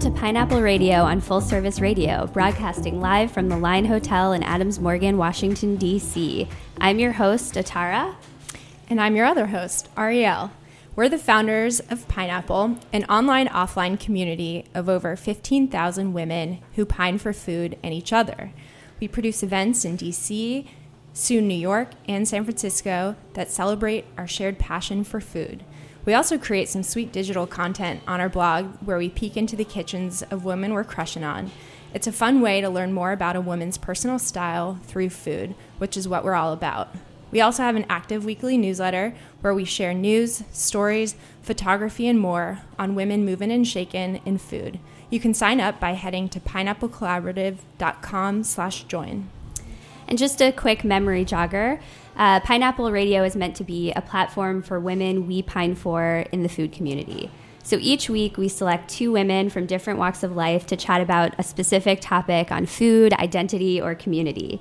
Welcome to Pineapple Radio on Full Service Radio, broadcasting live from the Line Hotel in Adams Morgan, Washington, D.C. I'm your host, Atara. And I'm your other host, Ariel. We're the founders of Pineapple, an online offline community of over 15,000 women who pine for food and each other. We produce events in DC, soon New York, and San Francisco that celebrate our shared passion for food. We also create some sweet digital content on our blog where we peek into the kitchens of women we're crushing on. It's a fun way to learn more about a woman's personal style through food, which is what we're all about. We also have an active weekly newsletter where we share news, stories, photography, and more on women moving and shaken in food. You can sign up by heading to pineapplecollaborative.com slash join. And just a quick memory jogger uh, Pineapple Radio is meant to be a platform for women we pine for in the food community. So each week, we select two women from different walks of life to chat about a specific topic on food, identity, or community.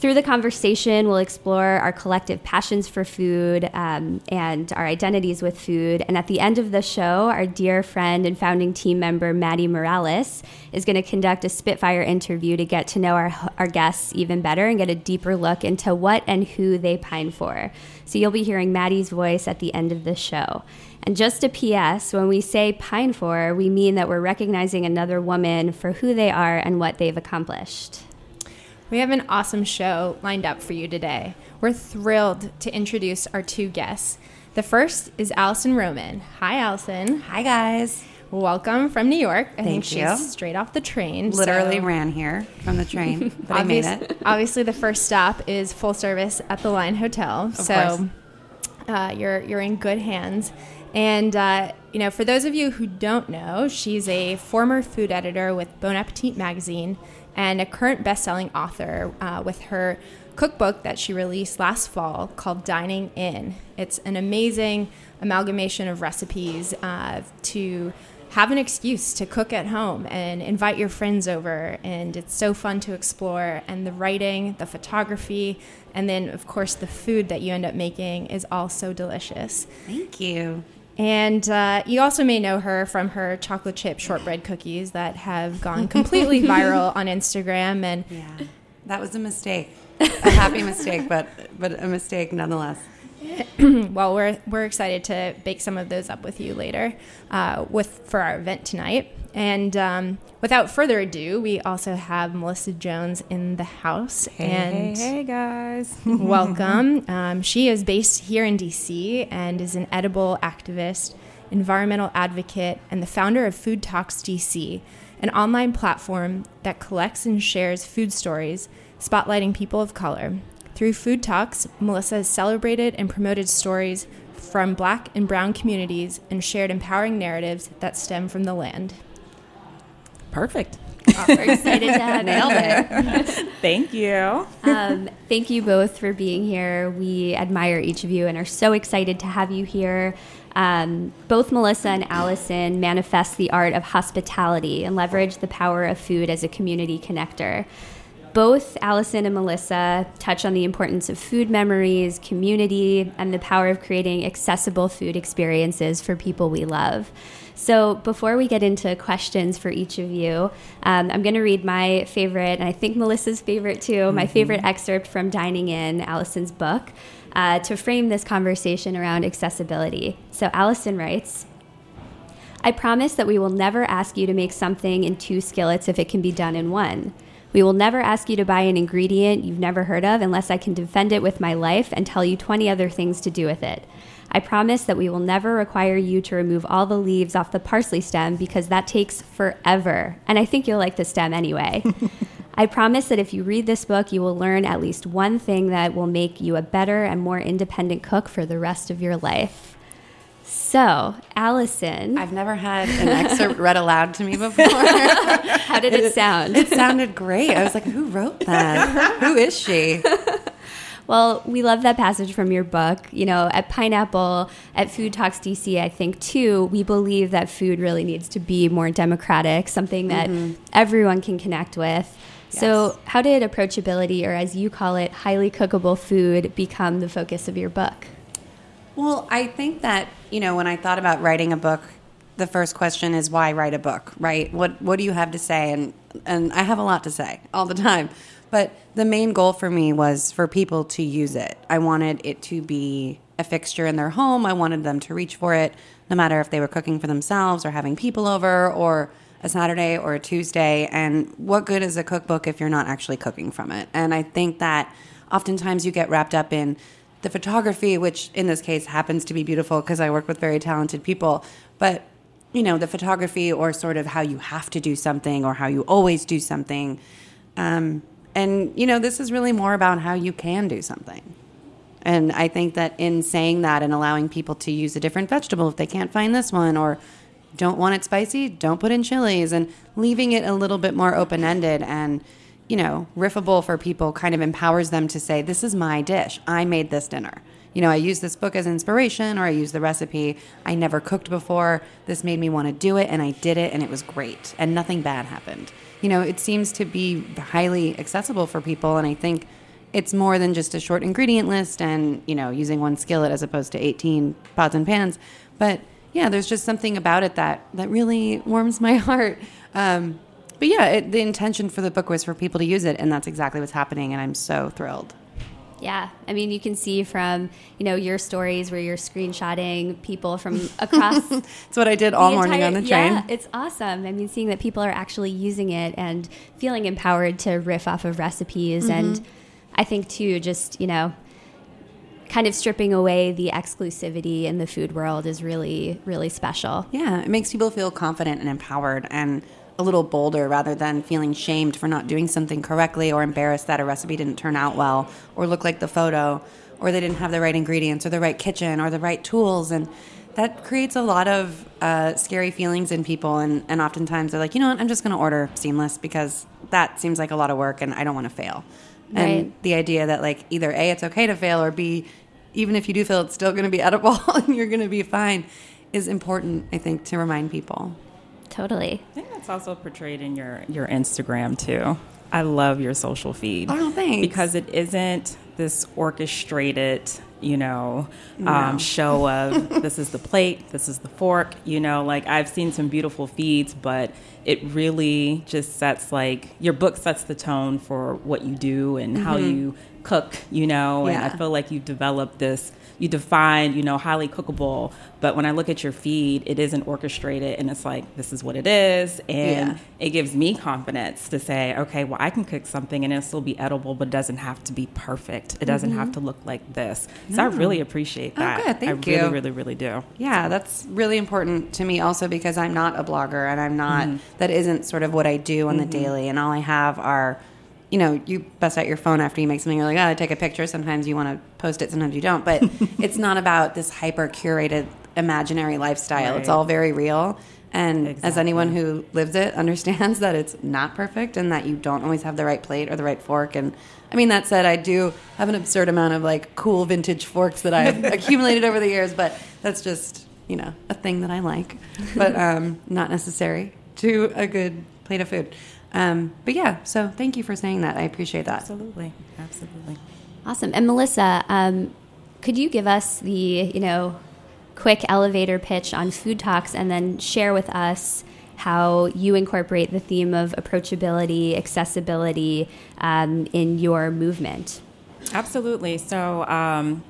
Through the conversation, we'll explore our collective passions for food um, and our identities with food. And at the end of the show, our dear friend and founding team member, Maddie Morales, is going to conduct a Spitfire interview to get to know our, our guests even better and get a deeper look into what and who they pine for. So you'll be hearing Maddie's voice at the end of the show. And just a PS, when we say pine for, we mean that we're recognizing another woman for who they are and what they've accomplished. We have an awesome show lined up for you today. We're thrilled to introduce our two guests. The first is Alison Roman. Hi, Alison. Hi, guys. Welcome from New York. I think Thank you. she's straight off the train. Literally so ran here from the train, but I made it. obviously, the first stop is full service at the Line Hotel. so uh, you're you're in good hands. And uh, you know, for those of you who don't know, she's a former food editor with Bon Appetit magazine and a current best-selling author uh, with her cookbook that she released last fall called Dining In. It's an amazing amalgamation of recipes uh, to have an excuse to cook at home and invite your friends over and it's so fun to explore and the writing the photography and then of course the food that you end up making is all so delicious Thank you. And uh, you also may know her from her chocolate chip shortbread cookies that have gone completely viral on instagram and Yeah, that was a mistake, a happy mistake, but but a mistake nonetheless. well, we're we're excited to bake some of those up with you later, uh, with for our event tonight. And um, without further ado, we also have Melissa Jones in the house. and hey, guys. welcome. Um, she is based here in DC and is an edible activist, environmental advocate, and the founder of Food Talks DC, an online platform that collects and shares food stories, spotlighting people of color. Through Food Talks, Melissa has celebrated and promoted stories from black and brown communities and shared empowering narratives that stem from the land. Perfect. Oh, we're excited to have you. Nailed it. Thank you. um, thank you both for being here. We admire each of you and are so excited to have you here. Um, both Melissa and Alison manifest the art of hospitality and leverage the power of food as a community connector. Both Alison and Melissa touch on the importance of food memories, community, and the power of creating accessible food experiences for people we love. So, before we get into questions for each of you, um, I'm going to read my favorite, and I think Melissa's favorite too, my favorite excerpt from Dining In, Alison's book, uh, to frame this conversation around accessibility. So, Alison writes, I promise that we will never ask you to make something in two skillets if it can be done in one. We will never ask you to buy an ingredient you've never heard of unless I can defend it with my life and tell you 20 other things to do with it. I promise that we will never require you to remove all the leaves off the parsley stem because that takes forever. And I think you'll like the stem anyway. I promise that if you read this book, you will learn at least one thing that will make you a better and more independent cook for the rest of your life. So, Alison, I've never had an excerpt read aloud to me before. how did it sound? it sounded great. I was like, who wrote that? who is she? Well, we love that passage from your book. You know, at Pineapple, at Food Talks DC, I think too, we believe that food really needs to be more democratic, something that mm-hmm. everyone can connect with. So, Yes. how did approachability, or as you call it, highly cookable food, become the focus of your book? Well, I think that, you know, when I thought about writing a book, the first question is why write a book, right? What what do you have to say? And and I have a lot to say all the time. But the main goal for me was for people to use it. I wanted it to be a fixture in their home. I wanted them to reach for it no matter if they were cooking for themselves or having people over or a Saturday or a Tuesday. And what good is a cookbook if you're not actually cooking from it? And I think that oftentimes you get wrapped up in the photography, which in this case happens to be beautiful because I work with very talented people, but you know, the photography or sort of how you have to do something or how you always do something. Um, and, you know, this is really more about how you can do something. And I think that in saying that and allowing people to use a different vegetable if they can't find this one or don't want it spicy, don't put in chilies and leaving it a little bit more open ended and, you know, riffable for people kind of empowers them to say, This is my dish. I made this dinner. You know, I use this book as inspiration or I use the recipe. I never cooked before. This made me want to do it and I did it and it was great and nothing bad happened. You know, it seems to be highly accessible for people and I think it's more than just a short ingredient list and you know using one skillet as opposed to 18 pots and pans but yeah there's just something about it that that really warms my heart um, but yeah it, the intention for the book was for people to use it and that's exactly what's happening and i'm so thrilled Yeah, I mean, you can see from you know your stories where you're screenshotting people from across that's what i did all the morning entire- on the train Yeah, it's awesome. I mean, seeing that people are actually using it and feeling empowered to riff off of recipes, Mm-hmm. and I think too, just you know, kind of stripping away the exclusivity in the food world is really, really special. yeah it makes people feel confident and empowered and a little bolder rather than feeling shamed for not doing something correctly or embarrassed that a recipe didn't turn out well or look like the photo or they didn't have the right ingredients or the right kitchen or the right tools. And that creates a lot of uh, scary feelings in people. And, and oftentimes they're like you know what? I'm just going to order seamless because that seems like a lot of work and i don't want to fail. And the idea that like either a it's okay to fail or b even if you do fail it's still going to be edible and you're going to be fine is important i think to remind people Totally. I think that's also portrayed in your your Instagram too. I love your social feed. Oh, thanks. Because it isn't this orchestrated, you know, um, show of this is the plate, this is the fork. You know, like I've seen some beautiful feeds, but it really just sets like your book sets the tone for what you do and how you cook. You know, and I Mm-hmm. Feel like you've developed this. You define, you know, highly cookable, but when I look at your feed, it isn't orchestrated, and it's like this is what it is, and Yeah. it gives me confidence to say, okay, well, I can cook something and it'll still be edible, but it doesn't have to be perfect. It doesn't have to look like this. So I really appreciate Mm-hmm. Oh, that. good. Thank I really, you. really, really do. Yeah, that's really important to me also because I'm not a blogger and I'm not, that isn't sort of what I do on the daily. And all I have are, you know, you bust out your phone after you make something, you're like, oh, I take a picture. Sometimes you want to post it, sometimes you don't. But it's not about this hyper curated imaginary lifestyle. It's all very real. And as anyone who lives it understands that it's not perfect and that you don't always have the right plate or the right fork. And I mean, that said, I do have an absurd amount of like cool vintage forks that I've accumulated over the years, but that's just, you know, a thing that I like, but um, not necessary to a good plate of food. Um, but yeah, so thank you for saying that. I appreciate that. Absolutely. Absolutely. Awesome. And Melissa, um, could you give us the, you know, quick elevator pitch on Food Talks and then share with us how you incorporate the theme of approachability, accessibility um, in your movement? Absolutely. So, um,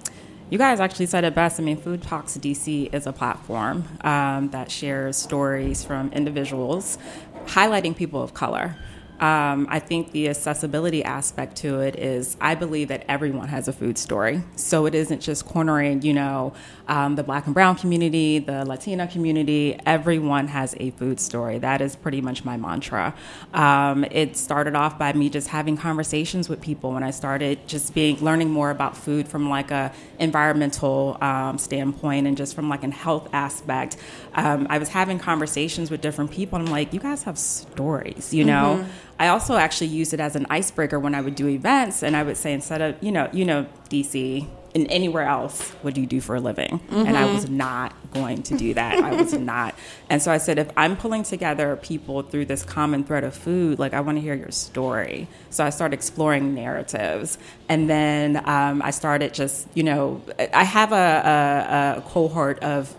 you guys actually said it best. I mean, Food Talks DC is a platform um, that shares stories from individuals highlighting people of color. Um, I think the accessibility aspect to it is I believe that everyone has a food story. So it isn't just cornering, you know, um, the black and brown community, the Latina community. Everyone has a food story. That is pretty much my mantra. Um, it started off by me just having conversations with people when I started just being learning more about food from like a environmental um, standpoint and just from like a health aspect. Um, I was having conversations with different people. And I'm like, you guys have stories, you know. Mm-hmm. I also actually used it as an icebreaker when I would do events, and I would say instead of you know you know DC and anywhere else, what do you do for a living? Mm-hmm. And I was mm-hmm. not going to do that. I was not. And so I said, if I'm pulling together people through this common thread of food, like I want to hear your story. So I started exploring narratives. And then um, I started just, you know, I have a, a, a cohort of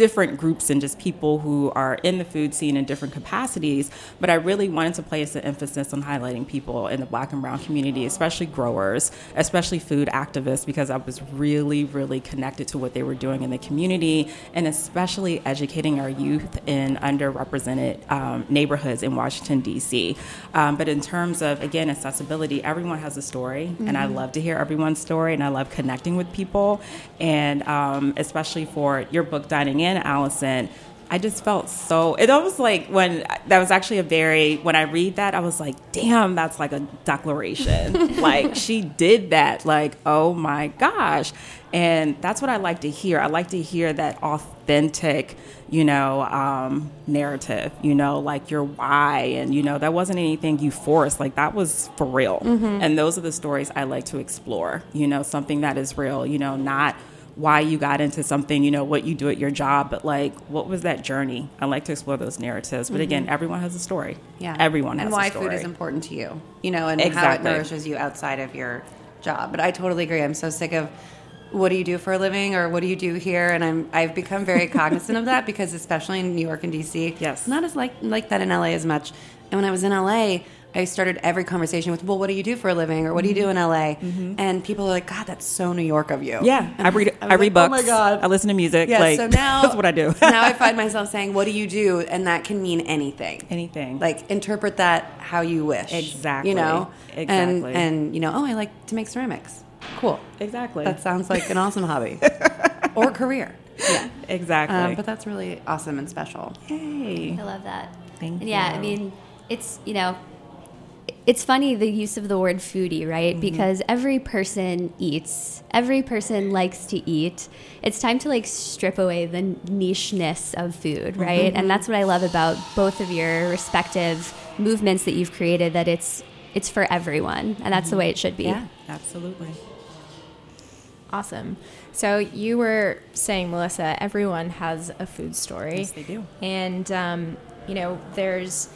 different groups and just people who are in the food scene in different capacities. But I really wanted to place an emphasis on highlighting people in the black and brown community, especially growers, especially food activists, because I was really, really connected to what they were doing in the community and especially educating our youth in underrepresented um, neighborhoods in Washington, D.C. Um, but in terms of, again, accessibility, everyone has a story, mm-hmm. and I mm-hmm. love to hear everyone's story, and I love connecting with people. And um, especially for your book, Dining In and Alison, I just felt so. It almost like when that was actually a very when I read that I was like, damn, that's like a declaration. like she did that. Like oh my gosh, and that's what I like to hear. I like to hear that authentic, you know, um, narrative. You know, like your why, and you know that wasn't anything you forced. Like that was for real. Mm-hmm. And those are the stories I like to explore. You know, something that is real. You know, not why you got into something, you know, what you do at your job, but like, what was that journey? I like to explore those narratives. But mm-hmm. again, everyone has a story. Yeah. Everyone has a story. and why food is important to you, you know, and exactly. how it nourishes you outside of your job. But I totally agree. I'm so sick of what do you do for a living or what do you do here and I'm I've become very cognizant of that because especially in New York and DC yes not as like like that in LA as much and when I was in LA I started every conversation with, "Well, what do you do for a living?" or "What do you do in LA?" Mm-hmm. And people are like, "God, that's so New York of you." Yeah, I read. I, I read like, books. Oh my god, I listen to music. Yeah, like, so now that's what I do. now I find myself saying, "What do you do?" and that can mean anything. Anything. Like interpret that how you wish. Exactly. You know. Exactly. And and you know, oh, I like to make ceramics. Cool. Exactly. That sounds like an awesome hobby or career. Yeah. Exactly. Um, but that's really awesome and special. Hey. I love that. Thank and you. Yeah, I mean, it's you know it's funny the use of the word foodie, right? Mm-hmm. Because every person eats. Every person likes to eat. It's time to like strip away the nicheness of food, mm-hmm. right? Mm-hmm. And that's what I love about both of your respective movements that you've created that it's it's for everyone and that's mm-hmm. the way it should be. Yeah, absolutely. Awesome. So you were saying, Melissa, everyone has a food story. Yes, they do. And um, you know, there's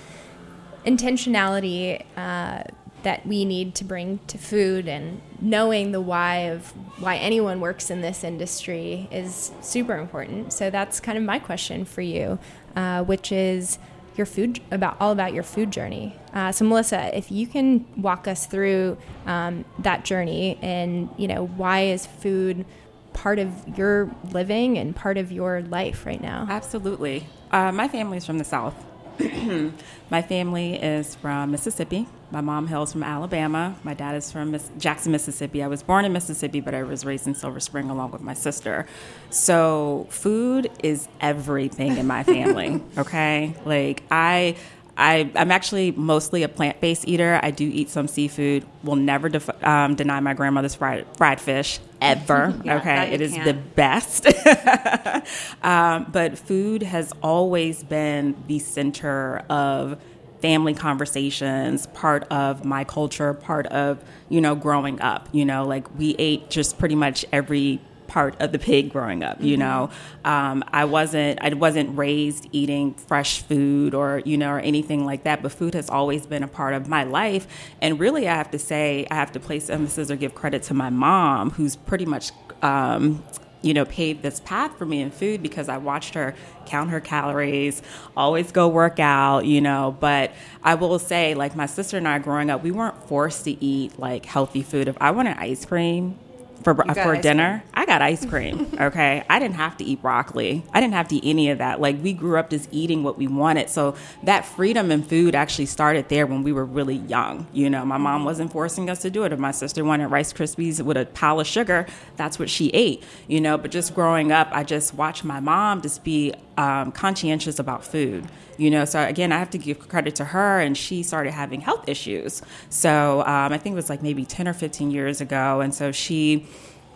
intentionality uh, that we need to bring to food and knowing the why of why anyone works in this industry is super important. So that's kind of my question for you, uh, which is your food about all about your food journey. Uh, so Melissa, if you can walk us through um, that journey and you know why is food part of your living and part of your life right now? Absolutely. Uh, my family's from the South. my family is from Mississippi. My mom hails from Alabama. My dad is from Miss- Jackson, Mississippi. I was born in Mississippi, but I was raised in Silver Spring along with my sister. So, food is everything in my family, okay? Like, I I, am actually mostly a plant based eater. I do eat some seafood. Will never def- um, deny my grandmother's fried, fried fish ever. yeah, okay, it is can. the best. um, but food has always been the center of family conversations, part of my culture, part of you know growing up. You know, like we ate just pretty much every part of the pig growing up. You mm-hmm. know, um, I wasn't I wasn't raised eating fresh food or you know or anything like that. But food has always been a part of my life. And really, I have to say, I have to place emphasis or give credit to my mom, who's pretty much. Um, you know, paved this path for me in food because I watched her count her calories, always go work out, you know. But I will say, like my sister and I growing up, we weren't forced to eat like healthy food. If I wanted ice cream, for for dinner. I got ice cream. Okay, I didn't have to eat broccoli. I didn't have to eat any of that. Like we grew up just eating what we wanted. So that freedom in food actually started there when we were really young. You know, my mom wasn't forcing us to do it. If my sister wanted Rice Krispies with a pile of sugar, that's what she ate. You know, but just growing up, I just watched my mom just be um, conscientious about food. You know, so again, I have to give credit to her, and she started having health issues. So um, I think it was like maybe 10 or 15 years ago. And so she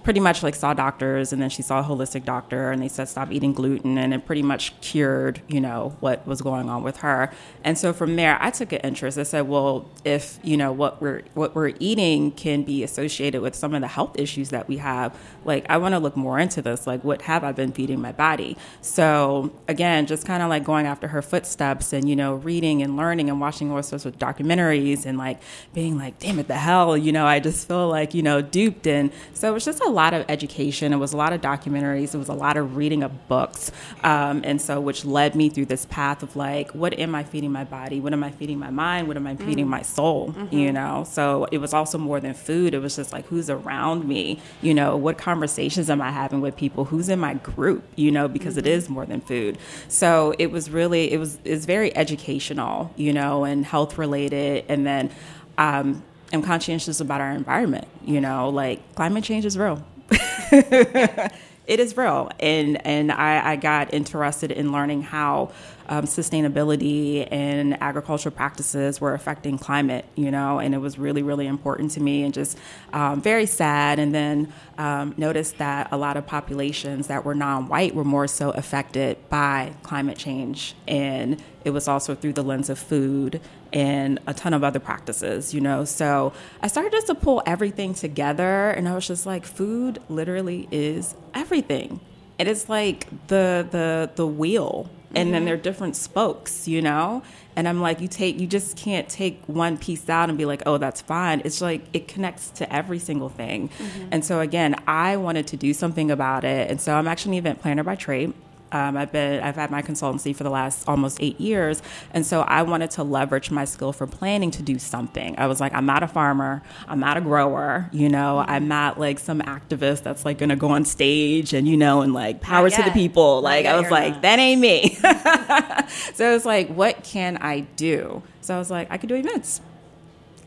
pretty much like saw doctors and then she saw a holistic doctor and they said stop eating gluten and it pretty much cured you know what was going on with her. And so from there i took an interest. I said well if you know what we're what we're eating can be associated with some of the health issues that we have like i want to look more into this like what have i been feeding my body? So again just kind of like going after her footsteps and you know reading and learning and watching all sorts of documentaries and like being like damn it the hell? You know i just feel like you know duped. And so it was just a lot of education. It was a lot of documentaries. It was a lot of reading of books. Um, and so which led me through this path of like what am i feeding my body? What am i feeding my mind? What am i feeding my soul? You know? So it was also more than food. It was just like who's around me? You know? What conversations am i having with people? Who's in my group? You know? Because it is more than food. So it was really it was it's very educational you know and health related. And then um, am conscientious about our environment you know like climate change is real. It is real. And and I, I got interested in learning how um, sustainability and agricultural practices were affecting climate you know and it was really really important to me and just um, very sad. And then um, noticed that a lot of populations that were non-white were more so affected by climate change. And it was also through the lens of food and a ton of other practices, you know. So I started just to pull everything together, and I was just like, food literally is everything. It is like the the the wheel, and then mm-hmm. there are different spokes, you know. And I'm like, you take, you just can't take one piece out and be like, oh, that's fine. It's like it connects to every single thing. Mm-hmm. And so again, I wanted to do something about it, and so I'm actually an event planner by trade. Um, I've been I've had my consultancy for the last almost eight years, and so I wanted to leverage my skill for planning to do something. I was like, I'm not a farmer, I'm not a grower, you know, I'm not like some activist that's like going to go on stage and you know and like power to the people. Like I was like, not. that ain't me. so it's like, what can I do? So I was like, I could do events.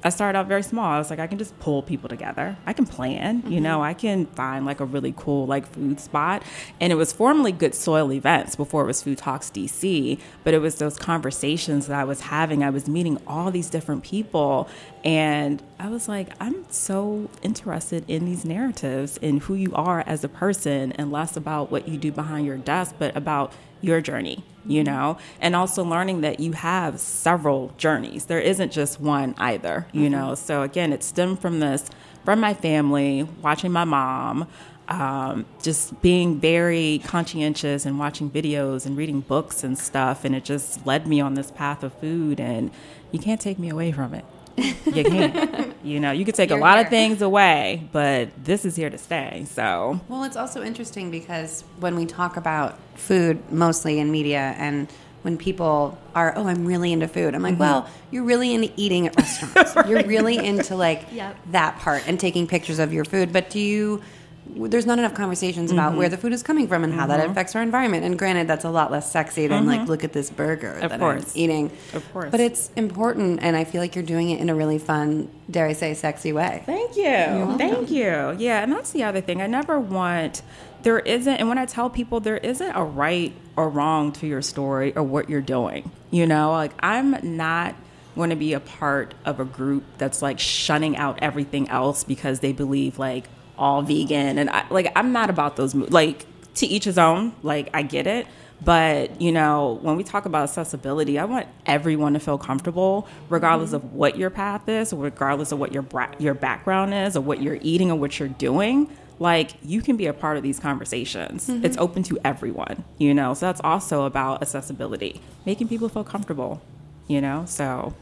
I started out very small. I was like, I can just pull people together. I can plan, you mm-hmm. know, I can find like a really cool like food spot. And it was formerly Good Soil Events before it was Food Talks DC, but it was those conversations that I was having. I was meeting all these different people and I was like, I'm so interested in these narratives and who you are as a person and less about what you do behind your desk, but about your journey, you know, and also learning that you have several journeys. There isn't just one either, you know. So again, it stemmed from this, from my family, watching my mom, um, just being very conscientious and watching videos and reading books and stuff. And it just led me on this path of food, and you can't take me away from it. You can't. you know, you could take You're a lot of things away, but this is here to stay. So, Well, it's also interesting because when we talk about food, mostly in media, and when people are, oh, I'm really into food, I'm like, mm-hmm. well, you're really into eating at restaurants. You're really into like Yep. that part and taking pictures of your food. But do you? There's not enough conversations about mm-hmm. where the food is coming from and how that mm-hmm. affects our environment. And granted, that's a lot less sexy than like, mm-hmm. look at this burger Of that course. I'm eating. Of course. But it's important, and I feel like you're doing it in a really fun, dare I say, sexy way. Thank you. Thank you. Yeah, and that's the other thing. I never want there isn't and when I tell people there isn't a right or wrong to your story or what you're doing. You know, like I'm not going to be a part of a group that's like shunning out everything else because they believe like all vegan and I, like I'm not about those mo- like to each his own. Like I get it. But you know, when we talk about accessibility, I want everyone to feel comfortable, regardless of what your path is, regardless of what your bra- your background is, or what you're eating, or what you're doing. Like you can be a part of these conversations. Mm-hmm. It's open to everyone, you know. So that's also about accessibility, making people feel comfortable, you know. So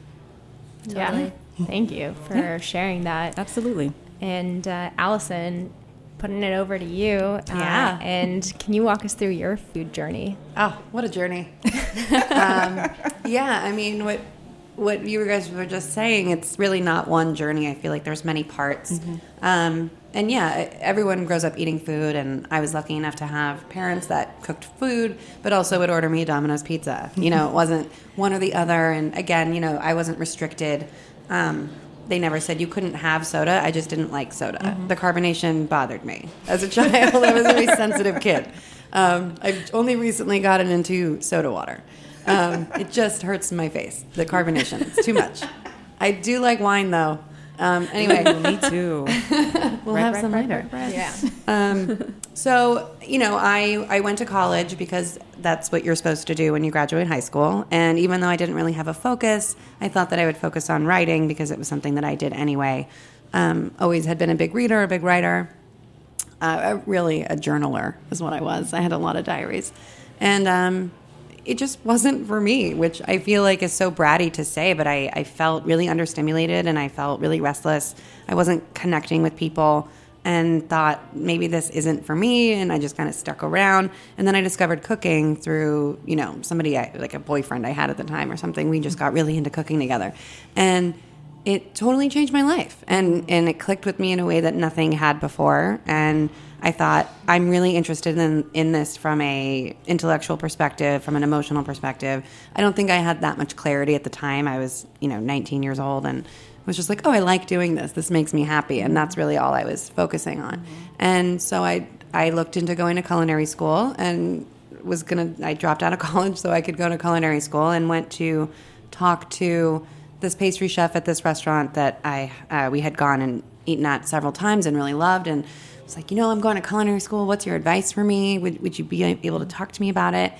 Yeah. Thank you for sharing that. absolutely. And uh, Alison, putting it over to you. uh, Yeah. and can you walk us through your food journey? Oh, what a journey! um, yeah, I mean, what what you guys were just saying, it's really not one journey. I feel like there's many parts. Um, and yeah, everyone grows up eating food, and I was lucky enough to have parents that cooked food, but also would order me Domino's pizza. You know, it wasn't one or the other. And again, you know, I wasn't restricted. Um, they never said you couldn't have soda. I just didn't like soda. Mm-hmm. The carbonation bothered me as a child. I was a very sensitive kid. Um, I've only recently gotten into soda water. Um, it just hurts my face. The carbonation. It's too much. I do like wine though. Um, anyway, me too. we'll have some later. Yeah. Um, so, you know, I, I went to college because that's what you're supposed to do when you graduate high school. And even though I didn't really have a focus, I thought that I would focus on writing because it was something that I did anyway. Um, always had been a big reader, a big writer. Uh, really a journaler is what I was. I had a lot of diaries. And um, it just wasn't for me, which I feel like is so bratty to say, but I, I felt really understimulated and I felt really restless. I wasn't connecting with people and thought maybe this isn't for me and I just kind of stuck around. And then I discovered cooking through you know somebody I, like a boyfriend I had at the time or something. We just got really into cooking together. And it totally changed my life. And and it clicked with me in a way that nothing had before. And I thought I'm really interested in in this from a intellectual perspective, from an emotional perspective. I don't think I had that much clarity at the time. I was, you know, 19 years old and was just like, "Oh, I like doing this. This makes me happy." And that's really all I was focusing on. And so I I looked into going to culinary school and was going to I dropped out of college so I could go to culinary school and went to talk to this pastry chef at this restaurant that I uh, we had gone and eaten at several times and really loved and was like, you know, I'm going to culinary school. What's your advice for me? Would, would you be able to talk to me about it?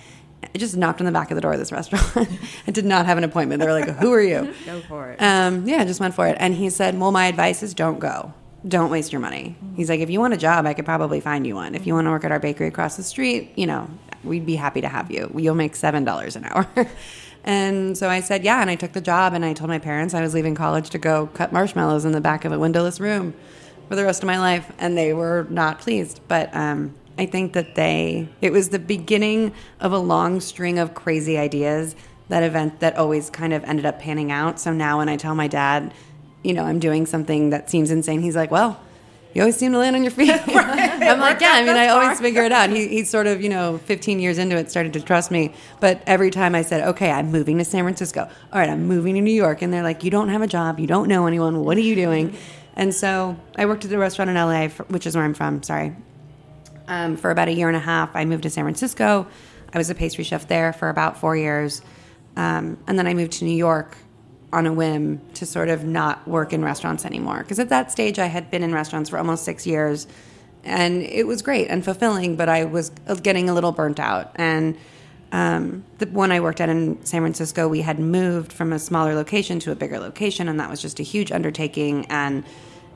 I just knocked on the back of the door of this restaurant. I did not have an appointment. They were like, "Who are you?" Go for it. Um, yeah, I just went for it. And he said, "Well, my advice is don't go. Don't waste your money." He's like, "If you want a job, I could probably find you one. If you want to work at our bakery across the street, you know, we'd be happy to have you. You'll make seven dollars an hour." and so I said, "Yeah," and I took the job. And I told my parents I was leaving college to go cut marshmallows in the back of a windowless room for the rest of my life, and they were not pleased. But um, I think that they it was the beginning of a long string of crazy ideas. That event that always kind of ended up panning out. So now when I tell my dad, you know, I'm doing something that seems insane, he's like, "Well." You always seem to land on your feet. I'm like, yeah. I mean, I always figure it out. He, he sort of, you know, 15 years into it, started to trust me. But every time I said, okay, I'm moving to San Francisco. All right, I'm moving to New York, and they're like, you don't have a job, you don't know anyone. What are you doing? And so I worked at a restaurant in LA, which is where I'm from. Sorry, um, for about a year and a half. I moved to San Francisco. I was a pastry chef there for about four years. Um, and then I moved to New York on a whim to sort of not work in restaurants anymore. Because at that stage, I had been in restaurants for almost six years. And it was great and fulfilling, but I was getting a little burnt out. And um, the one I worked at in San Francisco, we had moved from a smaller location to a bigger location, and that was just a huge undertaking. And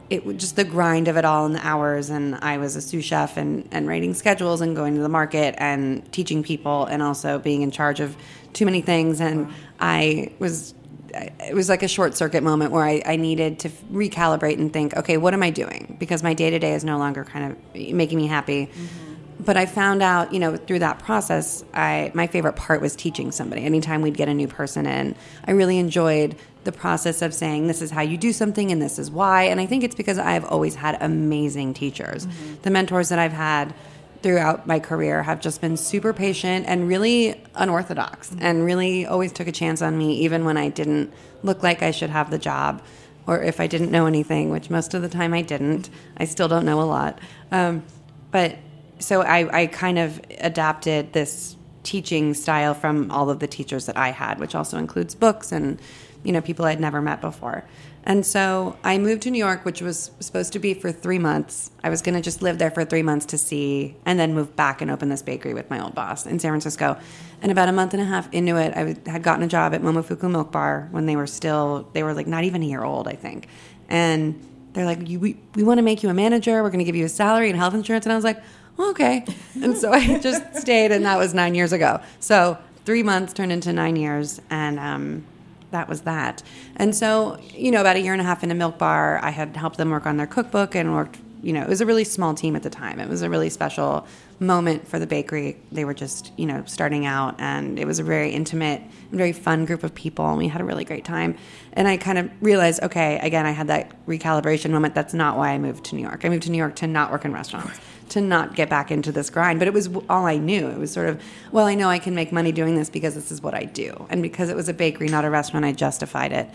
it was just the grind of it all and the hours. And I was a sous chef and, and writing schedules and going to the market and teaching people and also being in charge of too many things. And I was, it was like a short circuit moment where I, I needed to recalibrate and think, okay, what am I doing? Because my day to day is no longer kind of making me happy. Mm-hmm. But I found out, you know, through that process, I my favorite part was teaching somebody. Anytime we'd get a new person in, I really enjoyed the process of saying this is how you do something and this is why. And I think it's because I've always had amazing teachers. The mentors that I've had throughout my career have just been super patient and really unorthodox and really always took a chance on me even when I didn't look like I should have the job or if I didn't know anything, which most of the time I didn't. I still don't know a lot. Um, but so I, I kind of adapted this teaching style from all of the teachers that I had, which also includes books and you know people I'd never met before. And so I moved to New York, which was supposed to be for three months. I was going to just live there for three months to see, and then move back and open this bakery with my old boss in San Francisco. And about a month and a half into it, I had gotten a job at Momofuku Milk Bar when they were still, they were like not even a year old, I think. And they're like, you, we, we want to make you a manager. We're going to give you a salary and health insurance. And I was like, okay. And so I just stayed, and that was nine years ago. So three months turned into nine years, and um, that was that. And so, you know, about a year and a half in a milk bar, I had helped them work on their cookbook and worked you know, it was a really small team at the time. It was a really special moment for the bakery. They were just, you know, starting out, and it was a very intimate and very fun group of people, and we had a really great time. And I kind of realized, okay, again, I had that recalibration moment. That's not why I moved to New York. I moved to New York to not work in restaurants. To not get back into this grind, but it was all I knew. It was sort of, well, I know I can make money doing this because this is what I do, and because it was a bakery, not a restaurant, I justified it.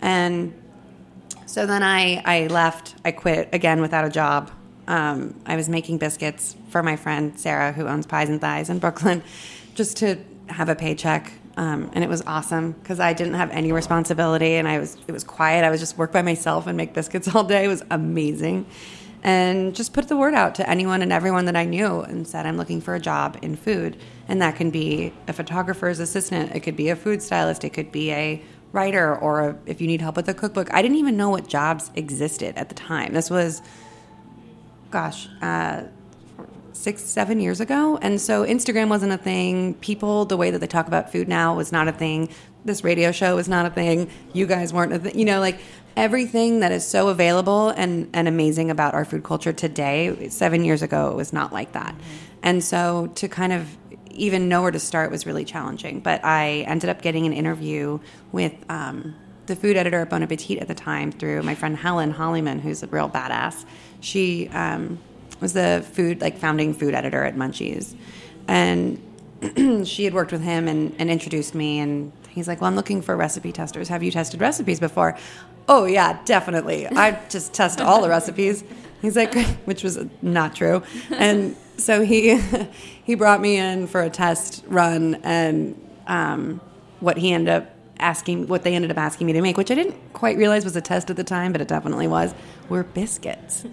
And so then I, I left. I quit again without a job. Um, I was making biscuits for my friend Sarah, who owns Pies and Thighs in Brooklyn, just to have a paycheck. Um, and it was awesome because I didn't have any responsibility, and I was it was quiet. I was just work by myself and make biscuits all day. It was amazing, and just put the word out to anyone and everyone that I knew, and said I'm looking for a job in food, and that can be a photographer's assistant, it could be a food stylist, it could be a writer or a, if you need help with a cookbook. I didn't even know what jobs existed at the time. This was, gosh, uh, six, seven years ago. And so Instagram wasn't a thing. People, the way that they talk about food now was not a thing. This radio show was not a thing. You guys weren't a thing. You know, like everything that is so available and, and amazing about our food culture today, seven years ago, it was not like that. And so to kind of even know where to start was really challenging. But I ended up getting an interview with um, the food editor at Bon Appetit at the time through my friend Helen Hollyman, who's a real badass. She um, was the food, like founding food editor at Munchies. And she had worked with him and, and introduced me. And he's like, Well, I'm looking for recipe testers. Have you tested recipes before? Oh, yeah, definitely. I just test all the recipes. He's like, which was not true. And so he he brought me in for a test run, and um, what he ended up asking, what they ended up asking me to make, which I didn't quite realize was a test at the time, but it definitely was, were biscuits.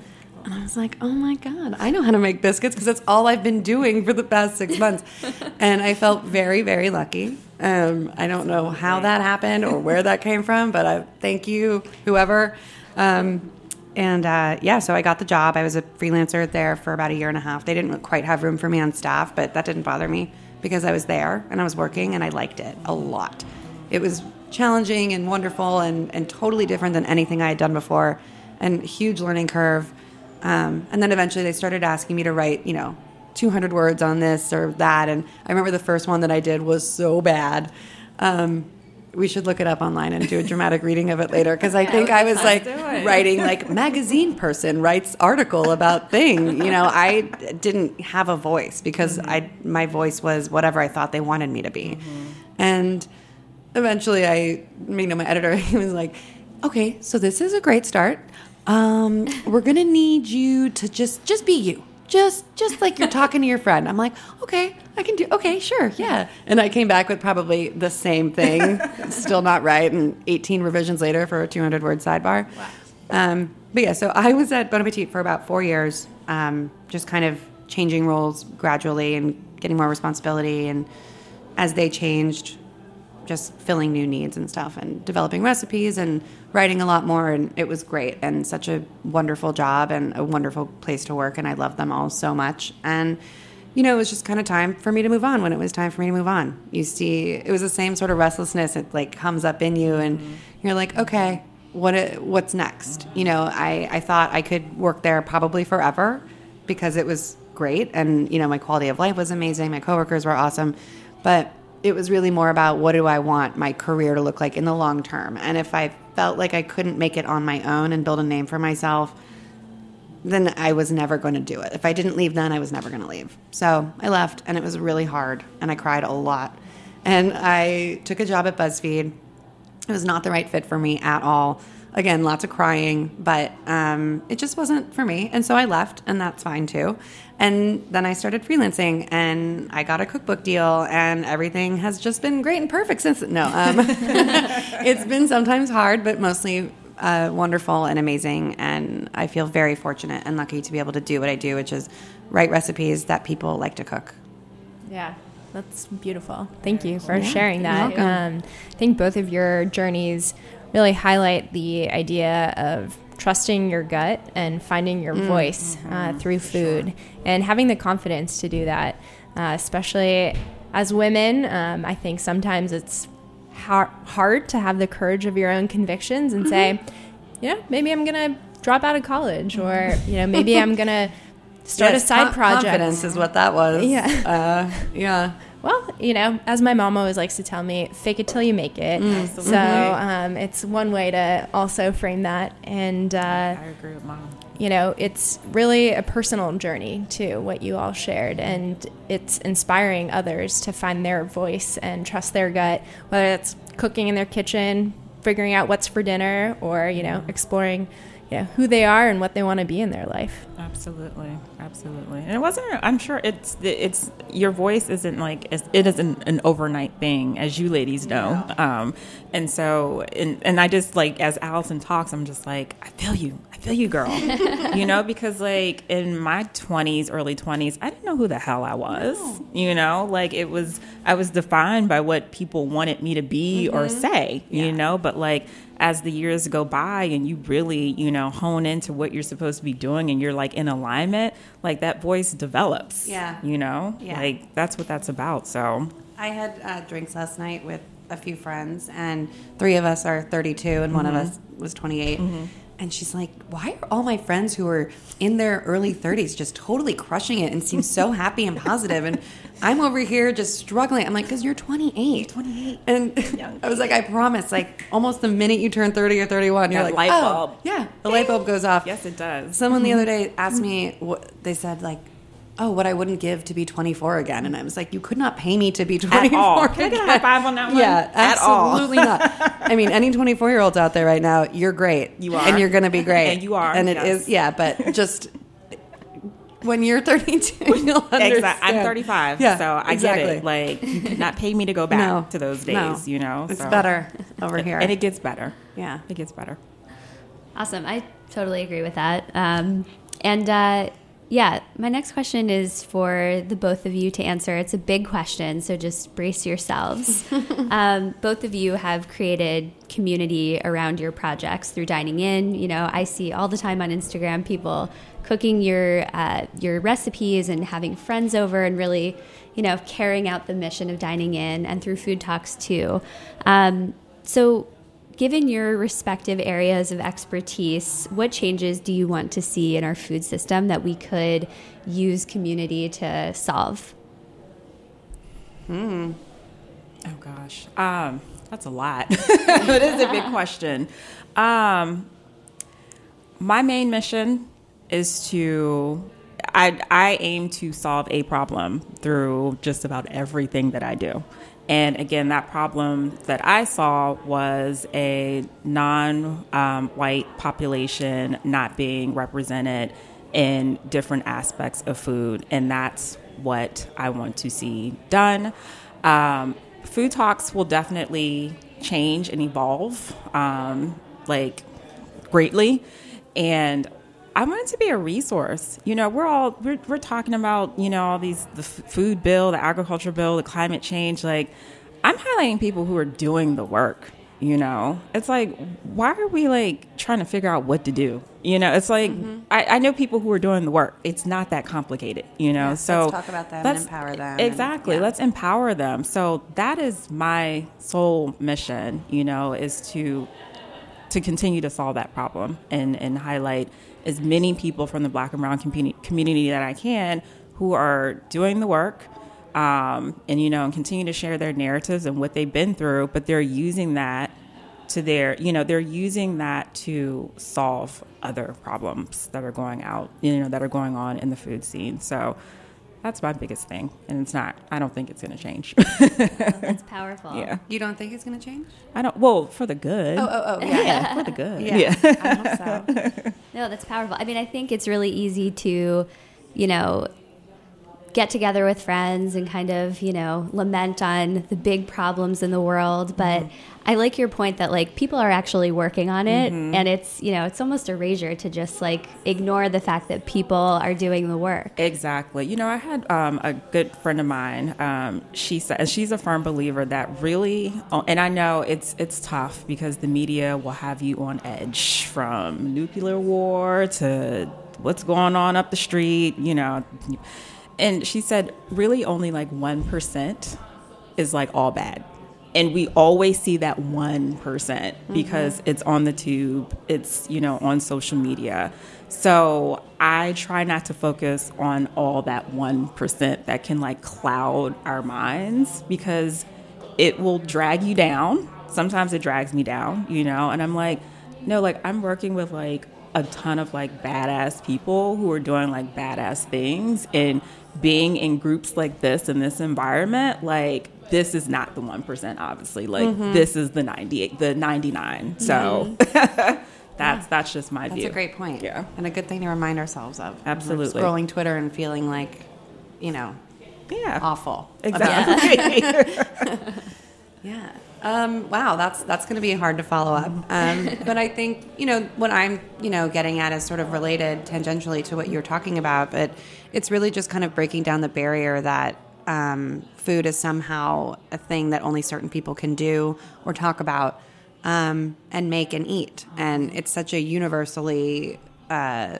And I was like, oh my God, I know how to make biscuits because that's all I've been doing for the past six months. and I felt very, very lucky. Um, I don't know how that happened or where that came from, but I thank you, whoever. Um, and uh, yeah, so I got the job. I was a freelancer there for about a year and a half. They didn't quite have room for me on staff, but that didn't bother me because I was there and I was working and I liked it a lot. It was challenging and wonderful and, and totally different than anything I had done before and huge learning curve. Um, and then eventually they started asking me to write, you know, 200 words on this or that. And I remember the first one that I did was so bad. Um, we should look it up online and do a dramatic reading of it later because I think I was like writing like magazine person writes article about thing. You know, I didn't have a voice because mm-hmm. I my voice was whatever I thought they wanted me to be, mm-hmm. and eventually I, you know, my editor he was like, okay, so this is a great start. Um, we're gonna need you to just just be you just just like you're talking to your friend. I'm like, okay, I can do. Okay, sure, yeah. And I came back with probably the same thing, still not right, and 18 revisions later for a 200 word sidebar. Wow. Um, but yeah, so I was at Bon Appetit for about four years, um, just kind of changing roles gradually and getting more responsibility. And as they changed, just filling new needs and stuff and developing recipes and writing a lot more and it was great and such a wonderful job and a wonderful place to work and I loved them all so much and you know it was just kind of time for me to move on when it was time for me to move on you see it was the same sort of restlessness it like comes up in you and mm-hmm. you're like okay what what's next you know I I thought I could work there probably forever because it was great and you know my quality of life was amazing my coworkers were awesome but it was really more about what do I want my career to look like in the long term. And if I felt like I couldn't make it on my own and build a name for myself, then I was never going to do it. If I didn't leave then, I was never going to leave. So I left, and it was really hard, and I cried a lot. And I took a job at BuzzFeed. It was not the right fit for me at all again, lots of crying, but um, it just wasn't for me. And so I left, and that's fine too. And then I started freelancing, and I got a cookbook deal, and everything has just been great and perfect since. No, um, it's been sometimes hard, but mostly uh, wonderful and amazing. And I feel very fortunate and lucky to be able to do what I do, which is write recipes that people like to cook. Yeah. That's beautiful. Thank you for sharing that. Um, I think both of your journeys really highlight the idea of trusting your gut and finding your mm, voice uh, mm-hmm, through food sure. and having the confidence to do that, uh, especially as women. Um, I think sometimes it's har- hard to have the courage of your own convictions and mm-hmm. say, yeah, maybe I'm going to drop out of college, or you know, maybe I'm gonna start Yes, a side project. Confidence is what that was. Yeah. Uh, yeah. Well, you know, as my mom always likes to tell me, fake it till you make it. so um, it's one way to also frame that. And, uh, I agree with mom. you know, it's really a personal journey too, what you all shared. And it's inspiring others to find their voice and trust their gut, whether that's cooking in their kitchen, figuring out what's for dinner, or, you know, exploring you know, who they are and what they want to be in their life. Absolutely, absolutely. And it wasn't. I'm sure it's it's your voice isn't like it's- it isn't an overnight thing, as you ladies know. Um, and so, and and I just like as Alison talks, I'm just like, I feel you, I feel you, girl. you know, because like in my 20s, early 20s, I didn't know who the hell I was. You know, like it was I was defined by what people wanted me to be or mm-hmm. say. You know, but like as the years go by and you really, you know, hone into what you're supposed to be doing and you're like in alignment, like that voice develops. Yeah. You know? Yeah. Like that's what that's about. So I had uh, drinks last night with a few friends, and three of us are 32, and one of mm-hmm. us was 28. Mm-hmm. And she's like, Why are all my friends who are in their early 30s just totally crushing it and seem so happy and? And I'm over here just struggling. I'm like, Because you're 28. 28. And I was like, I promise, like, almost the minute you turn 30 or 31, you're That like, light oh. Yeah, the light bulb goes off. Yes, it does. Someone the other mm-hmm. day asked mm-hmm. me what they said, like, oh, what I wouldn't give to be 24 again. And I was like, you could not pay me to be 24 At all. Can I get a high five on that one? Yeah, At all. absolutely not. I mean, any 24 year olds out there right now, you're great. You are. And you're going to be great. And you are, And it yes. is, yeah, but just when you're 32, you'll understand. Exactly. I'm 35, Yeah, so I exactly. get it. Like you could not pay me to go back No, to those days. no. You know, It's so- better over here. and it gets better. yeah. It gets better. Awesome. I totally agree with that. Um, and uh, yeah, my next question is for the both of you to answer. It's a big question, so just brace yourselves. um, both of you have created community around your projects through dining in. You know, I see all the time on Instagram people cooking your uh, your recipes and having friends over and really, you know, carrying out the mission of dining in and through food talks too. Um, so Given your respective areas of expertise, what changes do you want to see in our food system that we could use community to solve? Hmm. Oh gosh, um, that's a lot. it is a big question. Um, my main mission is to. I, I aim to solve a problem through just about everything that I do. And again, that problem that I saw was a non um, white population not being represented in different aspects of food. And that's what I want to see done. Um, food talks will definitely change and evolve, um, like greatly. And I want it to be a resource. You know, we're all we're, we're talking about you know all these the f- food bill, the agriculture bill, the climate change. Like, I'm highlighting people who are doing the work. You know, it's like why are we like trying to figure out what to do? You know, it's like mm-hmm. I, I know people who are doing the work. It's not that complicated. You know, Yeah, so let's talk about them and let's- empower them and- Exactly. yeah. Let's empower them. So that is my sole mission. You know, is to to continue to solve that problem and, and highlight as many people from the black and brown community, that I can who are doing the work um, and, you know, and continue to share their narratives and what they've been through, but they're using that to their, you know, they're using that to solve other problems that are going out, you know, that are going on in the food scene. So that's my biggest thing. And it's not, I don't think it's going to change. That's powerful. yeah. You don't think it's going to change? I don't, well, for the good. Oh, oh, oh, yeah. yeah, for the good. Yeah. I hope so. No, that's powerful. I mean, I think it's really easy to, you know, get together with friends and kind of, you know, lament on the big problems in the world. But I like your point that, like, people are actually working on it. And it's, you know, it's almost a erasure to just, like, ignore the fact that people are doing the work. Exactly. You know, I had um, a good friend of mine. Um, she said, and she's a firm believer that really, oh, and I know it's it's tough because the media will have you on edge from nuclear war to what's going on up the street. You know, and she said, really, only like one percent is like all bad. and we always see that 1% mm-hmm. because it's on the tube, it's, you know, on social media. So I try not to focus on all that 1% that can like cloud our minds because it will drag you down. Sometimes it drags me down, you know, and I'm like, no, like I'm working with like a ton of like badass people who are doing like badass things and being in groups like this in this environment, like this is not the 1% obviously. Like mm-hmm. this is the 98 the 99. So mm-hmm. that's that's just my That's view. a great point. Yeah. And a good thing to remind ourselves of. Absolutely. Scrolling Twitter and feeling like, you know, Yeah. awful. Exactly. Yeah. Um, wow, that's that's going to be hard to follow up. Um, but I think you know what I'm you know getting at is sort of related tangentially to what you're talking about. But it's really just kind of breaking down the barrier that um, food is somehow a thing that only certain people can do or talk about um, and make and eat, and it's such a universally uh,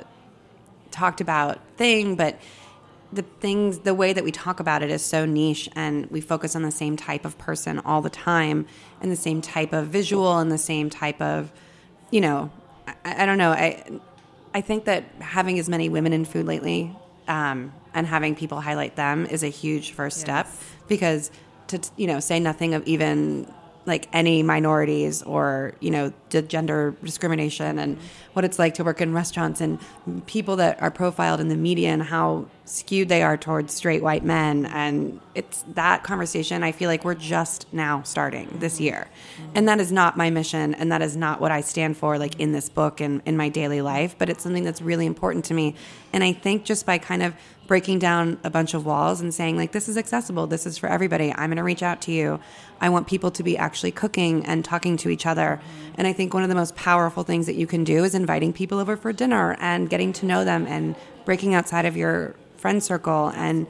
talked about thing, but the things the way that we talk about it is so niche and we focus on the same type of person all the time and the same type of visual and the same type of you know i, I don't know i i think that having as many women in food lately um, and having people highlight them is a huge first step because to you know say nothing of even like any minorities or you know the gender discrimination and what it's like to work in restaurants and people that are profiled in the media and how skewed they are towards straight white men. And it's that conversation i feel like we're just now starting this mm-hmm. year. And that is not my mission and that is not what i stand for like in this book and in my daily life but it's something that's really important to me. And i think just by kind of breaking down a bunch of walls and saying like this is accessible. This is for everybody. I'm going to reach out to you. I want people to be actually cooking and talking to each other. And i think one of the most powerful things that you can do is inviting people over for dinner and getting to know them and breaking outside of your friend circle and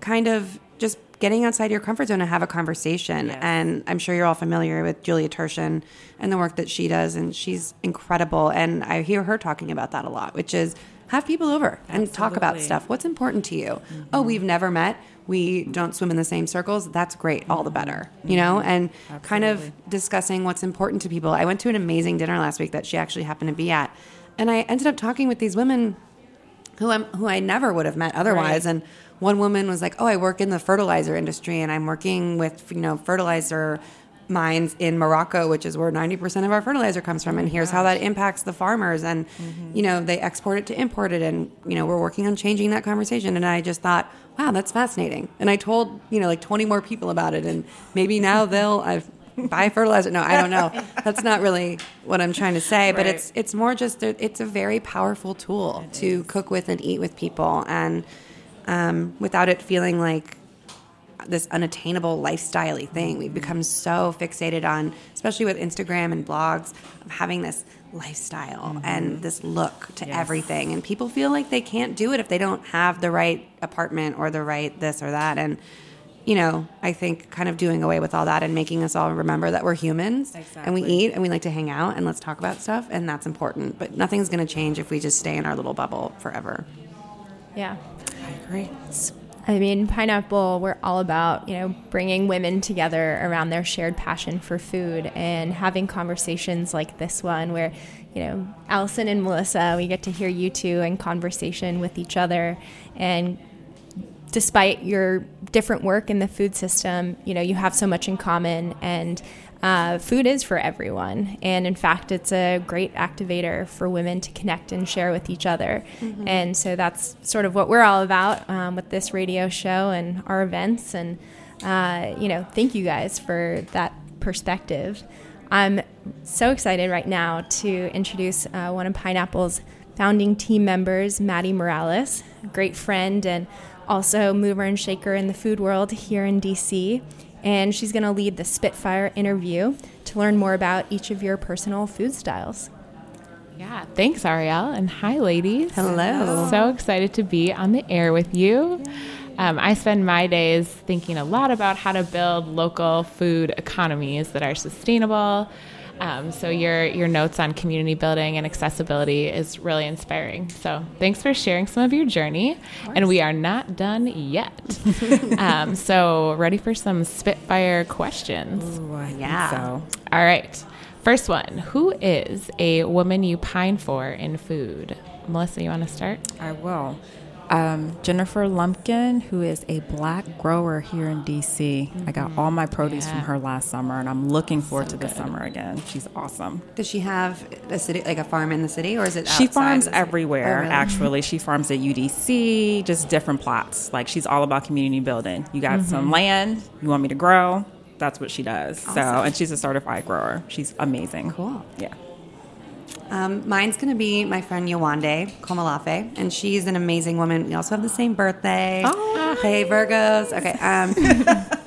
kind of just getting outside your comfort zone and have a conversation. And i'm sure you're all familiar with julia turshen and the work that she does and she's incredible. And i hear her talking about that a lot which is have people over and talk about stuff. What's important to you? Oh mm-hmm. we've never met. We don't swim in the same circles. That's great. All the mm-hmm. better you know? Mm-hmm. And kind of discussing what's important to people. I went to an amazing dinner last week that she actually happened to be at and i ended up talking with these women who I'm who I never would have met otherwise. And one woman was like, "Oh, I work in the fertilizer industry, and I'm working with you know fertilizer mines in Morocco, which is where 90% of our fertilizer comes from. And here's how that impacts the farmers. And you know they export it to import it, and you know we're working on changing that conversation. And I just thought, wow, that's fascinating. And I told you know like 20 more people about it, and maybe now they'll I've. Buy fertilizer? No, I don't know. That's not really what I'm trying to say. But it's it's more just it's a very powerful tool to cook with and eat with people, and um, without it feeling like this unattainable lifestyle thing. We've become so fixated on, especially with Instagram and blogs, of having this lifestyle mm-hmm. and this look to everything. And people feel like they can't do it if they don't have the right apartment or the right this or that. And you know, I think kind of doing away with all that and making us all remember that we're humans and we eat and we like to hang out and let's talk about stuff and that's important. But nothing's going to change if we just stay in our little bubble forever. Yeah. I agree. I mean, Pineapple, we're all about, you know, bringing women together around their shared passion for food and having conversations like this one where, you know, Alison and Melissa, we get to hear you two in conversation with each other. And despite your different work in the food system, you know, you have so much in common and uh, food is for everyone. And in fact, it's a great activator for women to connect and share with each other. And so that's sort of what we're all about um, with this radio show and our events. And, uh, you know, thank you guys for that perspective. I'm so excited right now to introduce uh, one of Pineapple's founding team members, Maddie Morales, a great friend and also mover and shaker in the food world here in DC. And she's going to lead the Spitfire interview to learn more about each of your personal food styles. Yeah, thanks, Ariel, and hi, ladies. Hello. So excited to be on the air with you. Um, I spend my days thinking a lot about how to build local food economies that are sustainable. Um, so your your notes on community building and accessibility is really inspiring. So thanks for sharing some of your journey. And we are not done yet. um, so ready for some spitfire questions? Ooh, I think Yeah. So All right. First one: Who is a woman you pine for in food? Melissa, you want to start? I will. Um, Jennifer Lumpkin, who is a black grower here in DC. I got all my produce from her last summer, and I'm looking forward to this summer again. She's awesome. Does she have a city, like a farm in the city, or is it? She farms everywhere, Oh, really? actually. She farms at UDC, just different plots. Like she's all about community building. You got some land, you want me to grow, that's what she does. So, and she's a certified grower. She's amazing. Cool. Yeah. Um, mine's going to be my friend Yewande Komolafe, and she's an amazing woman. We also have the same birthday. Oh. Hey, Virgos. Okay. Um,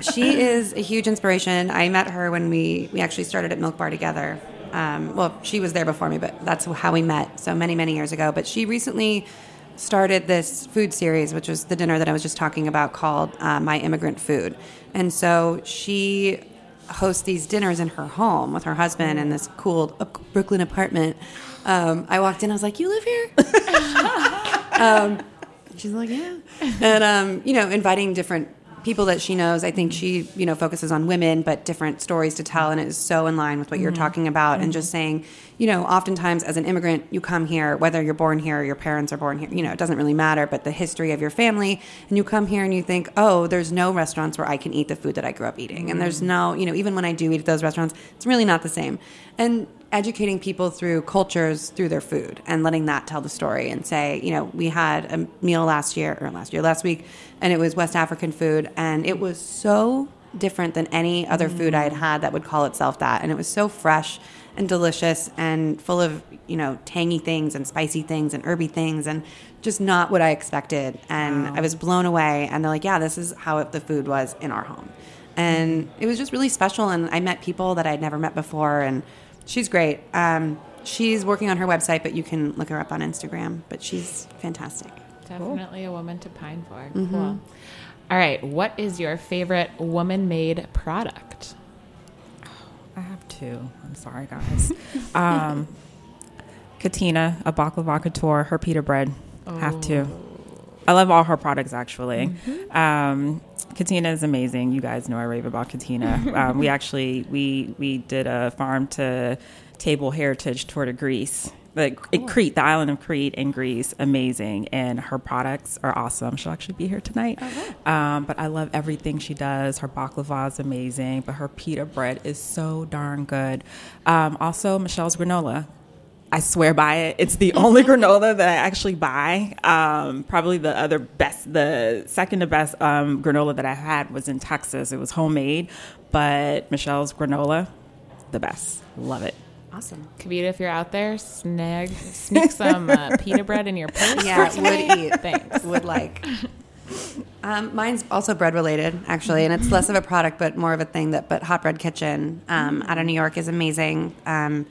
she is a huge inspiration. I met her when we, we actually started at Milk Bar together. Um, well, she was there before me, but that's how we met. So many, many years ago. But she recently started this food series, which was the dinner that I was just talking about called uh, My Immigrant Food. And so she hosts these dinners in her home with her husband in this cool uh, Brooklyn apartment. Um, I walked in, I was like, You live here? um, she's like, Yeah. And, um, you know, inviting different people that she knows. I think she, you know, focuses on women, but different stories to tell. And it is so in line with what you're talking about. And just saying, you know, oftentimes as an immigrant, you come here, whether you're born here or your parents are born here, you know, it doesn't really matter, but the history of your family. And you come here and you think, oh, there's no restaurants where I can eat the food that I grew up eating. And there's mm. no, you know, even when I do eat at those restaurants, it's really not the same. And educating people through cultures through their food and letting that tell the story and say, you know, we had a meal last year or last year, last week, and it was West African food, and it was so different than any other food I had mm. had that would call itself that. And it was so fresh and delicious and full of, you know, tangy things and spicy things and herby things and just not what I expected. And I was blown away. And they're like, yeah, this is how it, the food was in our home. And it was just really special. And I met people that I'd never met before. And she's great. Um, she's working on her website, but you can look her up on Instagram. But she's fantastic. Definitely a woman to pine for. Cool. All right. What is your favorite woman made product? I have two. I'm sorry, guys. um, Katina, a baklava couture, her pita bread. Have to. I love all her products actually. Um, Katina is amazing. You guys know I rave about Katina. um, we actually we we did a farm to table heritage tour to Greece. Like in Crete, the island of Crete in Greece, amazing, and her products are awesome. She'll actually be here tonight. Um, but I love everything she does. Her baklava is amazing, but her pita bread is so darn good. Um, also, Michelle's granola. I swear by it. It's the only granola that I actually buy. Um, probably the other best, the second to best um, granola that I had was in Texas. It was homemade, but Michelle's granola, the best. Love it. Awesome. Kavita, if you're out there, snag, sneak some uh, pita bread in your purse. Yeah, would eat. Thanks. Would like. Um, mine's also bread related, actually, and it's less of a product, but more of a thing. That, but Hot Bread Kitchen um, out of New York is amazing. Um,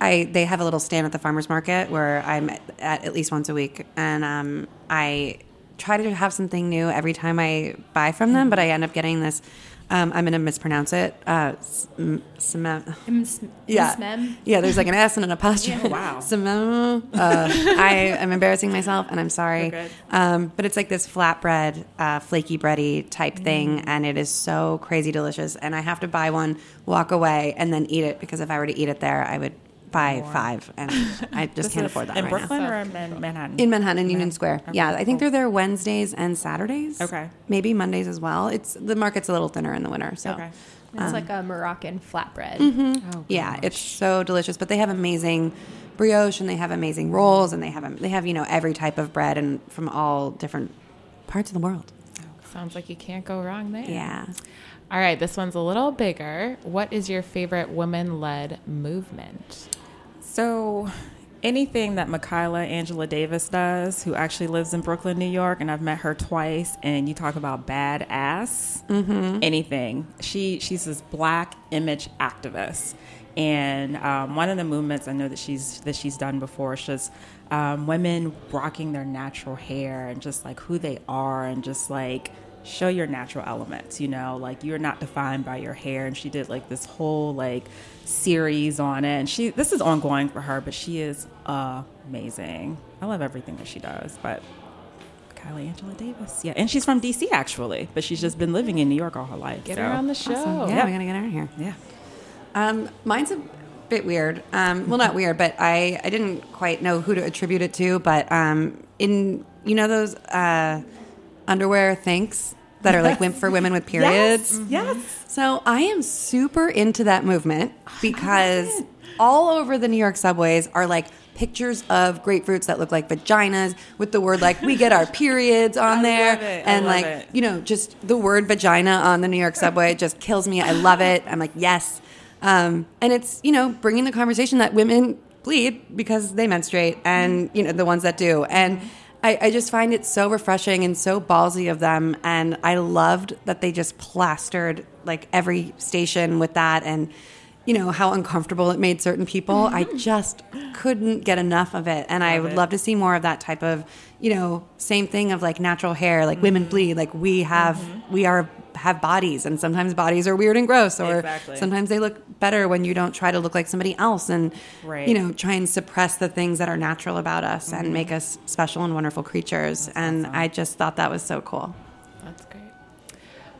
I they have a little stand at the farmers market where I'm at, at least once a week, and um, I try to have something new every time I buy from them. But I end up getting this. Um, I'm going to mispronounce it. Uh, sm- sm- yeah, yeah. There's like an S and an apostrophe. Wow. Simone. Uh, I am embarrassing myself, and I'm sorry. Um, but it's like this flatbread, uh, flaky bready type Mm. thing, and it is so crazy delicious. And I have to buy one, walk away, and then eat it because if I were to eat it there, I would buy five, and I just This can't afford that in right Brooklyn now. or in Man- Manhattan. In Manhattan, Union Square. Okay, Yeah, I think they're there Wednesdays and Saturdays. Okay. maybe Mondays as well. It's the market's a little thinner in the winter, so. okay. It's um, like a Moroccan flatbread. Mm-hmm. Oh, Yeah, it's so delicious. But they have amazing brioche, and they have amazing rolls, and they have they have you know every type of bread and from all different parts of the world. Sounds like you can't go wrong there. Yeah. All right, this one's a little bigger. What is your favorite woman led movement? So, anything that Michaela Angela Davis does, who actually lives in Brooklyn, New York, and I've met her twice, and you talk about badass, anything. She she's this black image activist, and um, one of the movements I know that she's that she's done before is just um, women rocking their natural hair and just like who they are, and just like show your natural elements, you know, like you're not defined by your hair. And she did like this whole like series on it. And she, this is ongoing for her, but she is amazing. I love everything that she does, but Kylie Angela Davis. Yeah. And she's from DC actually, but she's just been living in New York all her life. Get so. her on the show. Awesome. Yeah, we're gonna get her in here. Yeah. Um, mine's a bit weird. Um, well, not weird, but I, I didn't quite know who to attribute it to. But um, in you know those uh, underwear thinks that are like wim- for women with periods. Yes. So I am super into that movement because all over the New York subways are like pictures of grapefruits that look like vaginas with the word like we get our periods on there love it. I and like it. you know just the word vagina on the New York subway just kills me. I love it. I'm like yes. Um, and it's you know bringing the conversation that women bleed because they menstruate and you know the ones that do and I, I just find it so refreshing and so ballsy of them and i loved that they just plastered like every station with that and you know how uncomfortable it made certain people. I mm-hmm. just couldn't get enough of it and i would it. love to see more of that type of you know same thing of like natural hair like women mm-hmm. bleed like we have mm-hmm. we are have bodies and sometimes bodies are weird and gross or Exactly. sometimes they look better when you don't try to look like somebody else and Right. you know try and suppress the things that are natural about us and mm-hmm. make us special and wonderful creatures and i just thought that was so cool That's great.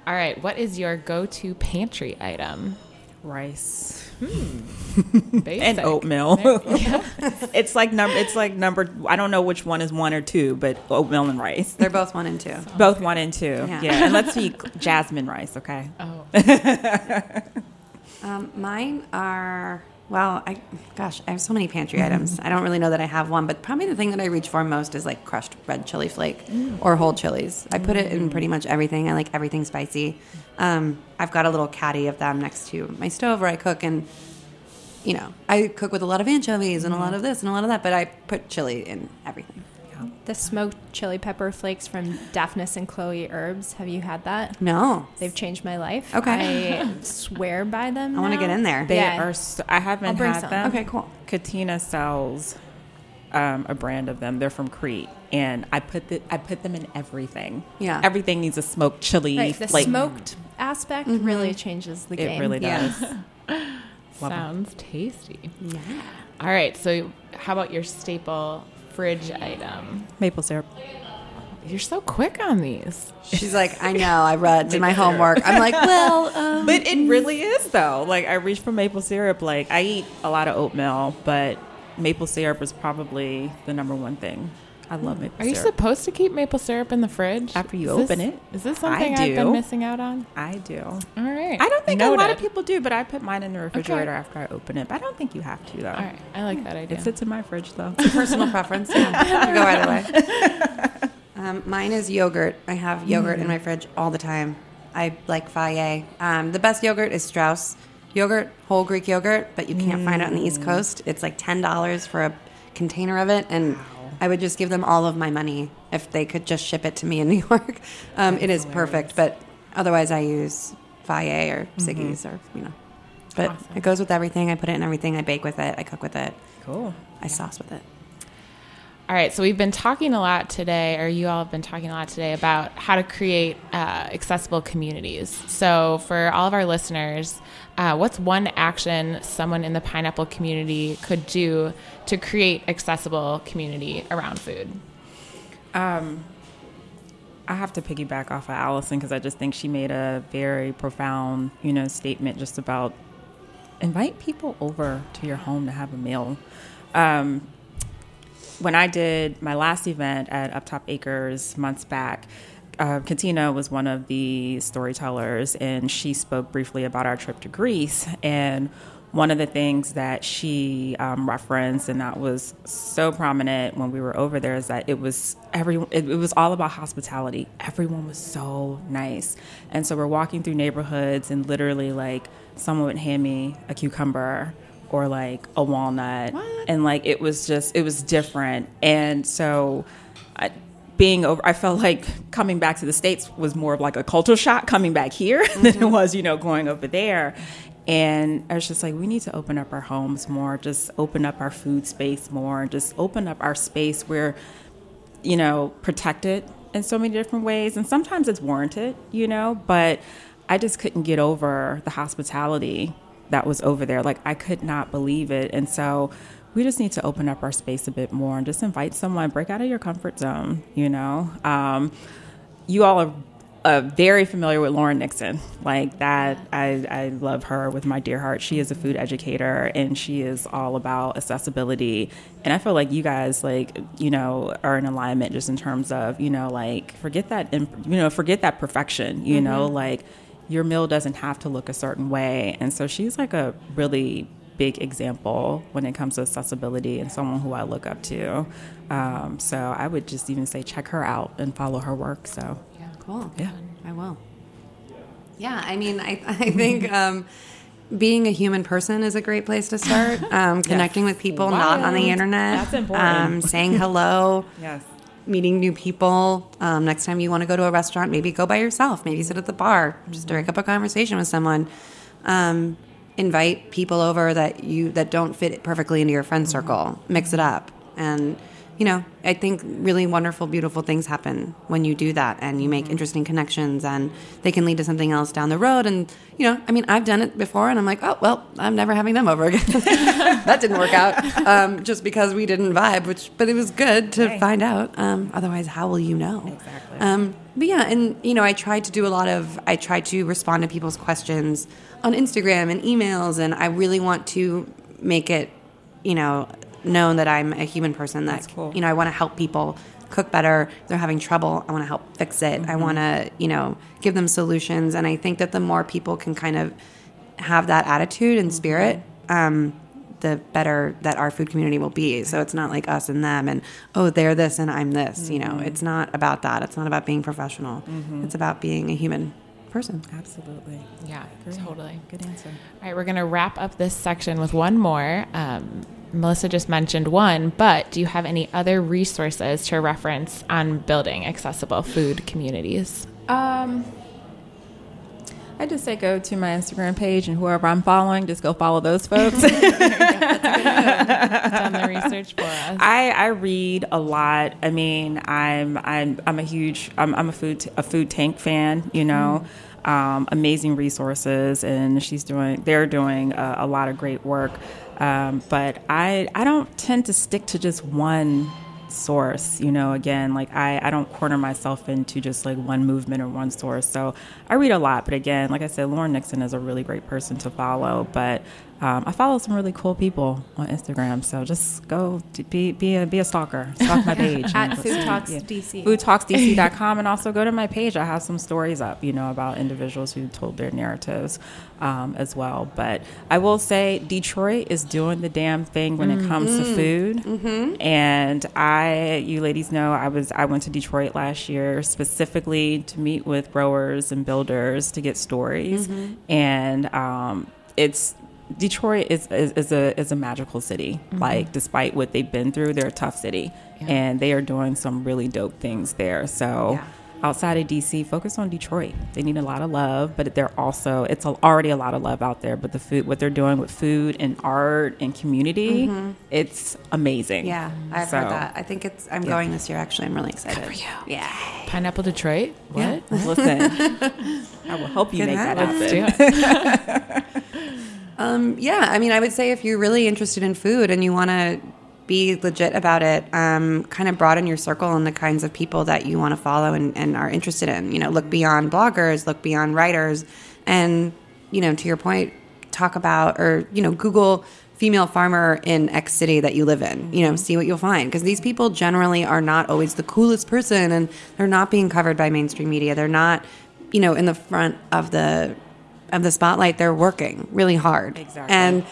All right. What is your go to pantry item? Rice Basic. and oatmeal. Yeah. it's like number. It's like number. I don't know which one is one or two, but oatmeal and rice. they're both one and two Both one and two. Yeah. Yeah. and let's see jasmine rice. Okay. Oh. um, mine are well i gosh i have so many pantry mm-hmm. items. I don't really know that i have one but probably the thing that i reach for most is like crushed red chili flake mm. or whole chilies. I put it in mm. pretty much everything. I like everything spicy. Um, i've got a little caddy of them next to my stove where i cook and you know, I cook with a lot of anchovies and a mm-hmm. lot of this and a lot of that, but I put chili in everything. The smoked chili pepper flakes from Daphnis and Chloe Herbs. Have you had that? No, They've changed my life. Okay. I swear by them. I want to get in there. They Yeah. are. So, I haven't had some. them. Okay, cool. Katina sells um, a brand of them. They're from Crete, and I put the, I put them in everything. Yeah. everything needs a smoked chili. Right, the like, smoked aspect really changes the It game. It really does. Love 'em. Sounds tasty. Yeah. All right. So, how about your staple fridge item? Maple syrup. You're so quick on these. She's like, I know, I read, did my homework. I'm like, well, um, But it really is though. Like I reach for maple syrup. Like I eat a lot of oatmeal, but maple syrup is probably the number one thing. I love maple Are you supposed to keep maple syrup in the fridge After you Is open this- it. Is this I something I've been missing out on? I do. All right. I don't think a lot of people do, but I put mine in the refrigerator Okay. after I open it. But I don't think you have to though. All right. I like that idea. It sits in my fridge though. It's a personal preference. Yeah, go either way. Um, mine is yogurt. I have yogurt in my fridge all the time. I like Fage. Um, the best yogurt is Straus yogurt, whole Greek yogurt, but you can't find it on the East Coast. It's like ten dollars for a container of it, and I would just give them all of my money if they could just ship it to me in New York. Um, it is perfect, but otherwise I use Fage or Siggi's or you know. But it goes with everything. I put it in everything. I bake with it. I cook with it. cool. I sauce with it. All right, so we've been talking a lot today, or you all have been talking a lot today about how to create uh, accessible communities. So, for all of our listeners, uh, what's one action someone in the pineapple community could do to create accessible community around food? Um, I have to piggyback off of Alison because I just think she made a very profound, you know, statement just about invite people over to your home to have a meal. Um, when I did my last event at Uptop Acres months back, uh, Katina was one of the storytellers, and she spoke briefly about our trip to Greece. And one of the things that she um, referenced, and that was so prominent when we were over there, is that it was everyone. It, it was all about hospitality. Everyone was so nice, and so we're walking through neighborhoods, and literally, like, someone would hand me a cucumber or like a walnut and like it was just it was different and so being over i felt like coming back to the states was more of like a cultural shock coming back here than it mm-hmm. was you know going over there and i was just like we need to open up our homes more just open up our food space more just open up our space where you know protected in so many different ways, and sometimes it's warranted, you know. But I just couldn't get over the hospitality that was over there. Like I could not believe it, and so we just need to open up our space a bit more and just invite someone, break out of your comfort zone. You know, um, you all are uh, very familiar with Lauren Nixon. Like that, I, I love her with my dear heart. She is a food educator and she is all about accessibility. And I feel like you guys, like, you know, are in alignment just in terms of, you know, like, forget that, you know, forget that perfection, you mm-hmm. know, like, your meal doesn't have to look a certain way. And so she's like a really big example when it comes to accessibility and someone who I look up to. Um, so I would just even say check her out and follow her work. So yeah, Cool. Yeah. I will. Yeah, I mean, I, I think um, being a human person is a great place to start. Um, connecting yes. with people Wild. not on the internet. That's important. Um, saying hello. yes. Meeting new people. Um, next time you want to go to a restaurant, maybe go by yourself. Maybe sit at the bar. Just strike up a conversation with someone. Um, invite people over that you that don't fit perfectly into your friend circle. Mix it up and you know, I think really wonderful, beautiful things happen when you do that and you make mm-hmm. interesting connections and they can lead to something else down the road. And, you know, I mean, I've done it before and I'm like, oh, well, I'm never having them over again. that didn't work out um, just because we didn't vibe, which, but it was good to find out. Um, otherwise, how will you know? Exactly. Um, but yeah, and, you know, I tried to do a lot of, I tried to respond to people's questions on Instagram and emails, and I really want to make it, you know, known that I'm a human person that cool. you know I want to help people cook better. they're having trouble. I want to help fix it. Mm-hmm. I want to you know give them solutions. And I think that the more people can kind of have that attitude and spirit. Mm-hmm. Um, the better that our food community will be. So it's not like us and them and oh they're this and I'm this. Mm-hmm. You know, mm-hmm. it's not about that. It's not about being professional. Mm-hmm. It's about being a human person. Absolutely. Yeah, totally. Good answer. All right, we're going to wrap up this section with one more. Um, Melissa just mentioned one, but do you have any other resources to reference on building accessible food communities? Um, I just say go to my Instagram page and whoever I'm following, just go follow those folks. Done the research for us. I, I read a lot. I mean, I'm I'm I'm a huge I'm, I'm a food a food tank fan. You know. Mm. Um, amazing resources, and she's doing. They're doing a, a lot of great work. Um, but I I don't tend to stick to just one source you know again like I, I don't corner myself into just like one movement or one source. So i read a lot but again like i said lauren nixon is a really great person to follow but um, I follow some really cool people on Instagram, so just go be be a, be a stalker. Stalk my page at Food Talks yeah. DC. FoodTalksDC.com, and also go to my page. I have some stories up, you know, about individuals who told their narratives um, as well. But I will say, Detroit is doing the damn thing when mm-hmm. it comes to food. Mm-hmm. And I, you ladies know, I was I went to Detroit last year specifically to meet with growers and builders to get stories, mm-hmm. and um, it's Detroit is, is, is, a is a magical city. Mm-hmm. Like despite what they've been through, they're a tough city, yeah. and they are doing some really dope things there. So. Yeah. Outside of DC, focus on Detroit. They need a lot of love, but they're also it's already a lot of love out there. But the food, what they're doing with food and art and community, mm-hmm. it's amazing. Yeah, I've so, heard that. I think it's. I'm yeah. going this year. Actually, I'm really excited. Good for you. Yeah. Pineapple Detroit. What? Yeah. Listen, I will help you Good make that happen. Um, yeah, I mean, I would say if you're really interested in food and you want to be legit about it, um, kind of broaden your circle and the kinds of people that you want to follow and, and are interested in. You know, look beyond bloggers, look beyond writers, and you know, to your point, talk about or you know, Google female farmer in X city that you live in. You know, see what you'll find because these people generally are not always the coolest person, and they're not being covered by mainstream media. They're not, you know, in the front of the of the spotlight, they're working really hard. Exactly. And,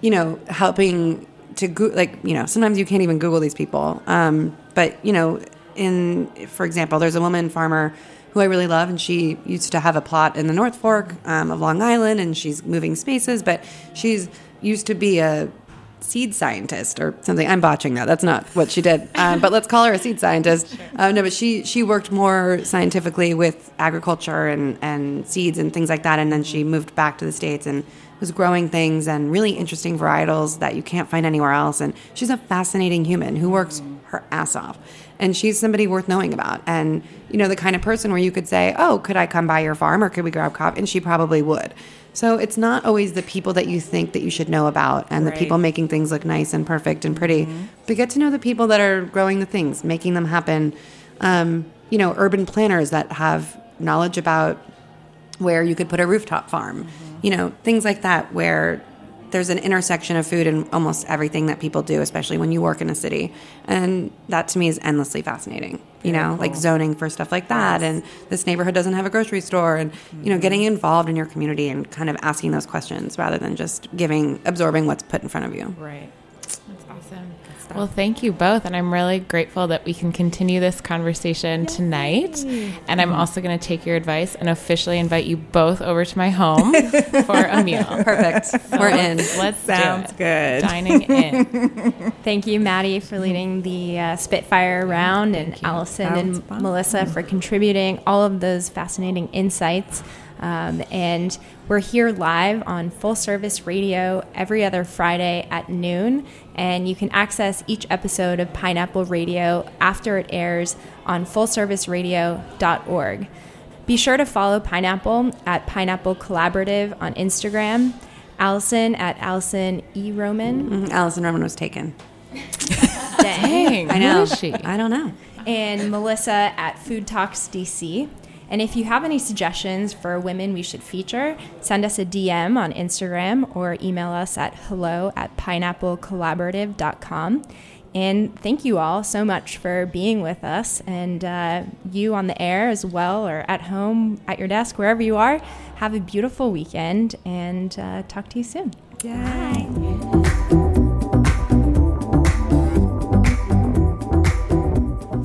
you know, helping to go- like, you know, sometimes you can't even Google these people. Um, but, you know, in, for example, there's a woman farmer who I really love, and she used to have a plot in the North Fork um, of Long Island, and she's moving spaces, but she's used to be a seed scientist or something. I'm botching that. That's not what she did. Um, but let's call her a seed scientist. Sure. Uh, no, but she she worked more scientifically with agriculture and and seeds and things like that. And then she moved back to the states and was growing things and really interesting varietals that you can't find anywhere else. And she's a fascinating human who works her ass off. and she's somebody worth knowing about. And you know, the kind of person where you could say, "Oh, could I come by your farm, or could we grab coffee?" And she probably would. So it's not always the people that you think that you should know about, and the people making things look nice and perfect and pretty. But get to know the people that are growing the things, making them happen. Um, you know, urban planners that have knowledge about where you could put a rooftop farm, you know, things like that, where there's an intersection of food in almost everything that people do, especially when you work in a city. And that to me is endlessly fascinating, you know, like zoning for stuff like that. And this neighborhood doesn't have a grocery store. And, you know, getting mm-hmm. involved in your community and kind of asking those questions rather than just giving, absorbing what's put in front of you. Right. That's awesome. Well, thank you both. And I'm really grateful that we can continue this conversation tonight. And I'm also going to take your advice and officially invite you both over to my home for a meal. Perfect. We're in. Let's Sounds do it. good. Dining in. Thank you, Maddie, for leading the uh, Spitfire round, and Alison That and fun. Melissa for contributing all of those fascinating insights. Um, and we're here live on Full Service Radio every other Friday at noon. And you can access each episode of Pineapple Radio after it airs on fullserviceradio.org. Be sure to follow Pineapple at Pineapple Collaborative on Instagram, Alison at Alison E. Roman. Mhm. Alison Roman was taken. Dang. I know. Who is she? I don't know. and Melissa at Food Talks DC. And if you have any suggestions for women we should feature, send us a DM on Instagram or email us at hello at pineapplecollaborative.com. And thank you all so much for being with us. And uh, you on the air as well, or at home, at your desk, wherever you are, have a beautiful weekend and uh, talk to you soon.